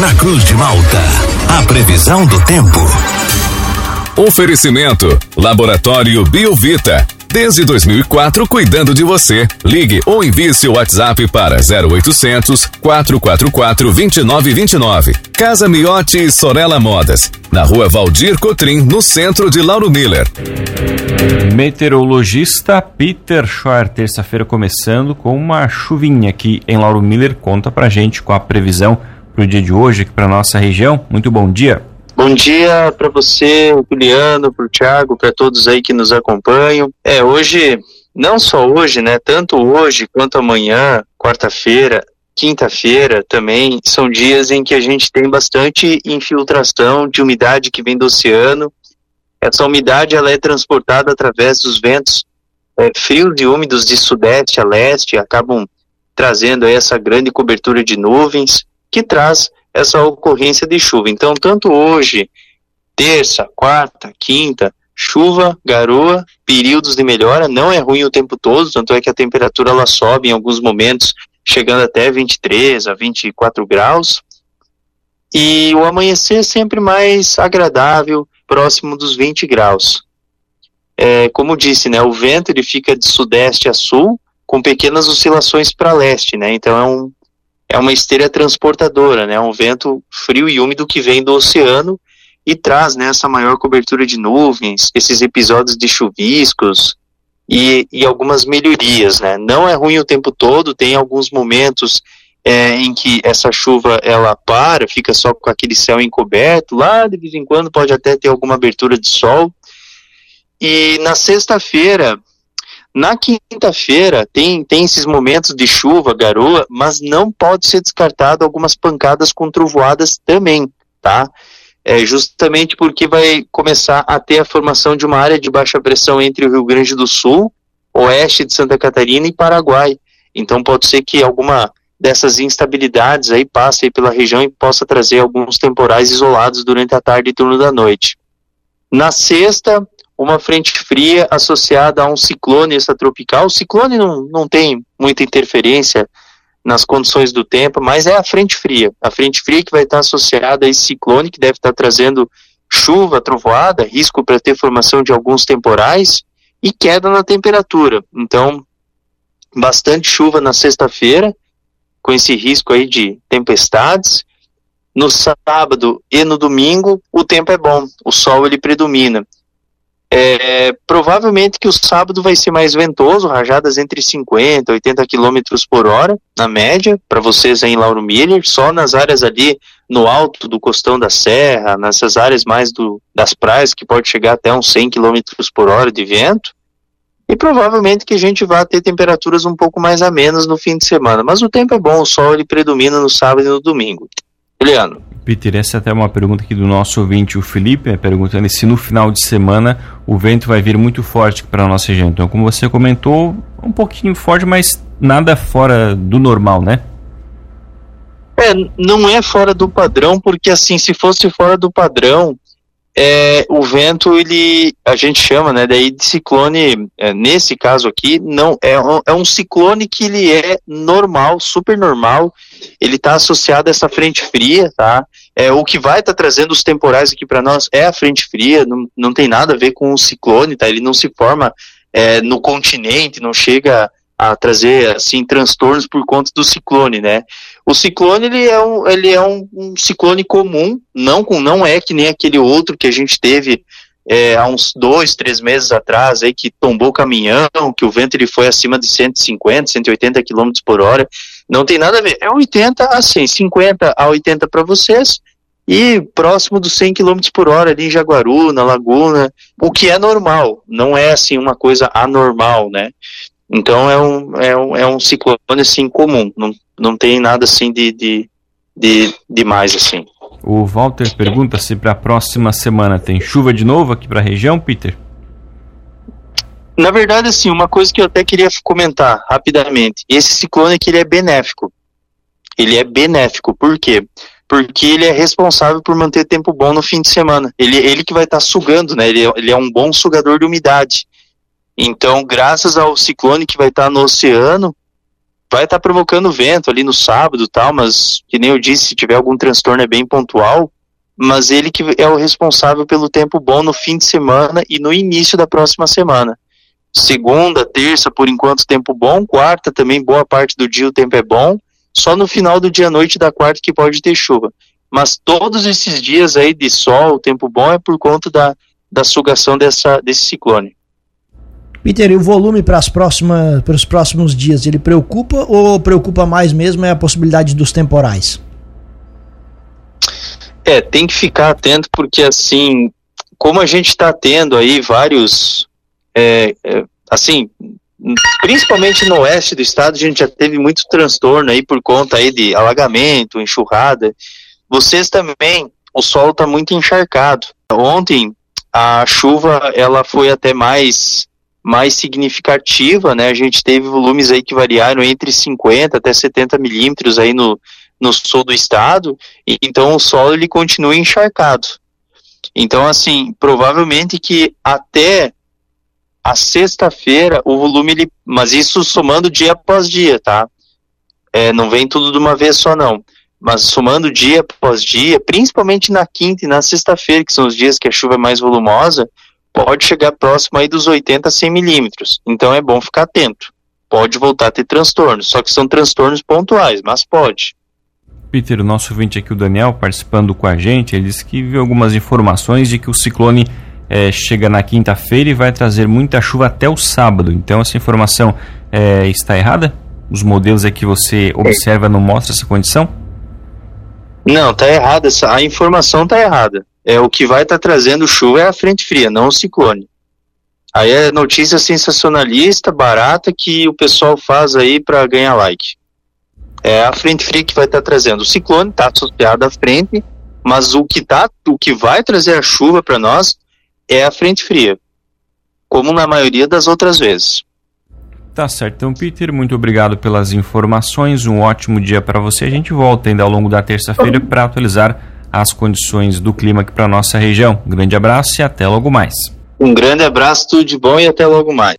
Na Cruz de Malta, a previsão do tempo. Oferecimento: Laboratório Biovita. Desde 2004, cuidando de você. Ligue ou envie seu WhatsApp para 0800 444 2929. Casa Miotti e Sorella Modas. Na rua Valdir Cotrim, no centro de Lauro Miller. Meteorologista Peter Schor, terça-feira começando com uma chuvinha aqui em Lauro Miller. Conta pra gente com a previsão para o dia de hoje aqui para nossa região. Muito bom dia. Bom dia para você, Juliano, para o Thiago, para todos aí que nos acompanham. É, hoje, não só hoje, né? Tanto hoje quanto amanhã, quarta-feira, quinta-feira também, são dias em que a gente tem bastante infiltração de umidade que vem do oceano. Essa umidade ela é transportada através dos ventos é, frios e úmidos de sudeste a leste, acabam trazendo essa grande cobertura de nuvens que traz essa ocorrência de chuva. Então, tanto hoje, terça, quarta, quinta, chuva, garoa, períodos de melhora, não é ruim o tempo todo, tanto é que a temperatura ela sobe em alguns momentos, chegando até 23 a 24 graus. E o amanhecer é sempre mais agradável, próximo dos 20 graus. É, como disse, né, o vento ele fica de sudeste a sul, com pequenas oscilações para leste, né? Então é um, é uma esteira transportadora, né? Um vento frio e úmido que vem do oceano e traz né, essa maior cobertura de nuvens, esses episódios de chuviscos e, e algumas melhorias, né? Não é ruim o tempo todo, tem alguns momentos é, em que essa chuva ela para, fica só com aquele céu encoberto, lá de vez em quando pode até ter alguma abertura de sol. E na sexta-feira, na quinta-feira tem, tem esses momentos de chuva, garoa, mas não pode ser descartado algumas pancadas com trovoadas também, tá? É justamente porque vai começar a ter a formação de uma área de baixa pressão entre o Rio Grande do Sul, oeste de Santa Catarina e Paraguai. Então pode ser que alguma dessas instabilidades aí passe aí pela região e possa trazer alguns temporais isolados durante a tarde e turno da noite. Na sexta, uma frente fria associada a um ciclone extratropical. O ciclone não, não tem muita interferência nas condições do tempo, mas é a frente fria. A frente fria que vai estar associada a esse ciclone que deve estar trazendo chuva, trovoada, risco para ter formação de alguns temporais e queda na temperatura. Então, bastante chuva na sexta-feira, com esse risco aí de tempestades. No sábado e no domingo, o tempo é bom, o sol ele predomina. É, provavelmente que o sábado vai ser mais ventoso, rajadas entre 50 e 80 km por hora, na média, para vocês aí em Lauro Miller, só nas áreas ali no alto do costão da serra, nessas áreas mais do, das praias, que pode chegar até uns 100 km por hora de vento, e provavelmente que a gente vai ter temperaturas um pouco mais amenas no fim de semana, mas o tempo é bom, o sol ele predomina no sábado e no domingo. Juliano. Peter, essa é até uma pergunta aqui do nosso ouvinte, o Felipe, né, perguntando se no final de semana o vento vai vir muito forte para a nossa região. Então, como você comentou, um pouquinho forte, mas nada fora do normal, né? É, não é fora do padrão, porque assim, se fosse fora do padrão, é, o vento, ele, a gente chama, né, daí de ciclone, é, nesse caso aqui, não, é um, é um ciclone que ele é normal, super normal, ele está associado a essa frente fria, tá? É, o que vai estar tá trazendo os temporais aqui para nós é a frente fria, não, não tem nada a ver com o ciclone, tá? Ele não se forma é, no continente, não chega a trazer assim transtornos por conta do ciclone, né? O ciclone ele é um, ele é um, um ciclone comum, não não é que nem aquele outro que a gente teve é, há uns dois, três meses atrás, aí que tombou o caminhão, que o vento ele foi acima de 150, 180 km por hora. Não tem nada a ver. É 80 a 100, 50 a 80 para vocês, e próximo dos 100 km por hora ali em Jaguaru, na Laguna, o que é normal, não é assim uma coisa anormal, né? Então é um, é um, é um ciclone assim comum, não, não tem nada assim de, de, de, de mais assim. O Walter pergunta se para a próxima semana tem chuva de novo aqui para a região, Peter? Na verdade, assim, uma coisa que eu até queria comentar rapidamente, esse ciclone aqui ele é benéfico. Ele é benéfico, por quê? porque ele é responsável por manter tempo bom no fim de semana. Ele, ele que vai estar tá sugando, né? Ele, ele é um bom sugador de umidade. Então, graças ao ciclone que vai estar tá no oceano, vai estar tá provocando vento ali no sábado tal, mas que nem eu disse, se tiver algum transtorno é bem pontual, mas ele que é o responsável pelo tempo bom no fim de semana e no início da próxima semana. Segunda, terça, por enquanto, tempo bom. Quarta, também boa parte do dia o tempo é bom. Só no final do dia à noite da quarta que pode ter chuva. Mas todos esses dias aí de sol, tempo bom, é por conta da, da sugação dessa, desse ciclone. Peter, e o volume para os próximos dias, ele preocupa ou preocupa mais mesmo é a possibilidade dos temporais? É, tem que ficar atento porque assim, como a gente está tendo aí vários, é, é, assim, principalmente no oeste do estado, a gente já teve muito transtorno aí por conta aí de alagamento, enxurrada. Vocês também, o solo está muito encharcado. Ontem a chuva ela foi até mais mais significativa, né? A gente teve volumes aí que variaram entre 50 até 70 milímetros aí no, no sul do estado, e, então o solo ele continua encharcado. Então, assim, provavelmente que até a sexta-feira o volume, ele, mas isso somando dia após dia, tá? É, não vem tudo de uma vez só, não. Mas somando dia após dia, principalmente na quinta e na sexta-feira, que são os dias que a chuva é mais volumosa, pode chegar próximo aí dos 80 a 100 milímetros. Então é bom ficar atento. Pode voltar a ter transtornos, só que são transtornos pontuais, mas pode. Peter, o nosso ouvinte aqui, o Daniel, participando com a gente, ele disse que viu algumas informações de que o ciclone é, chega na quinta-feira e vai trazer muita chuva até o sábado. Então essa informação é, está errada? Os modelos é que você observa não mostram essa condição? Não, está errada. A informação está errada. É, o que vai estar tá trazendo chuva é a frente fria, não o ciclone. Aí é notícia sensacionalista, barata, que o pessoal faz aí para ganhar like é a frente fria que vai estar tá trazendo. O ciclone está associado à frente, mas o que tá, o que vai trazer a chuva para nós é a frente fria, como na maioria das outras vezes. Tá certo, então Peter, muito obrigado pelas informações. Um ótimo dia para você. A gente volta ainda ao longo da terça-feira para atualizar as condições do clima aqui para nossa região. Um grande abraço e até logo mais. Um grande abraço, tudo de bom e até logo mais.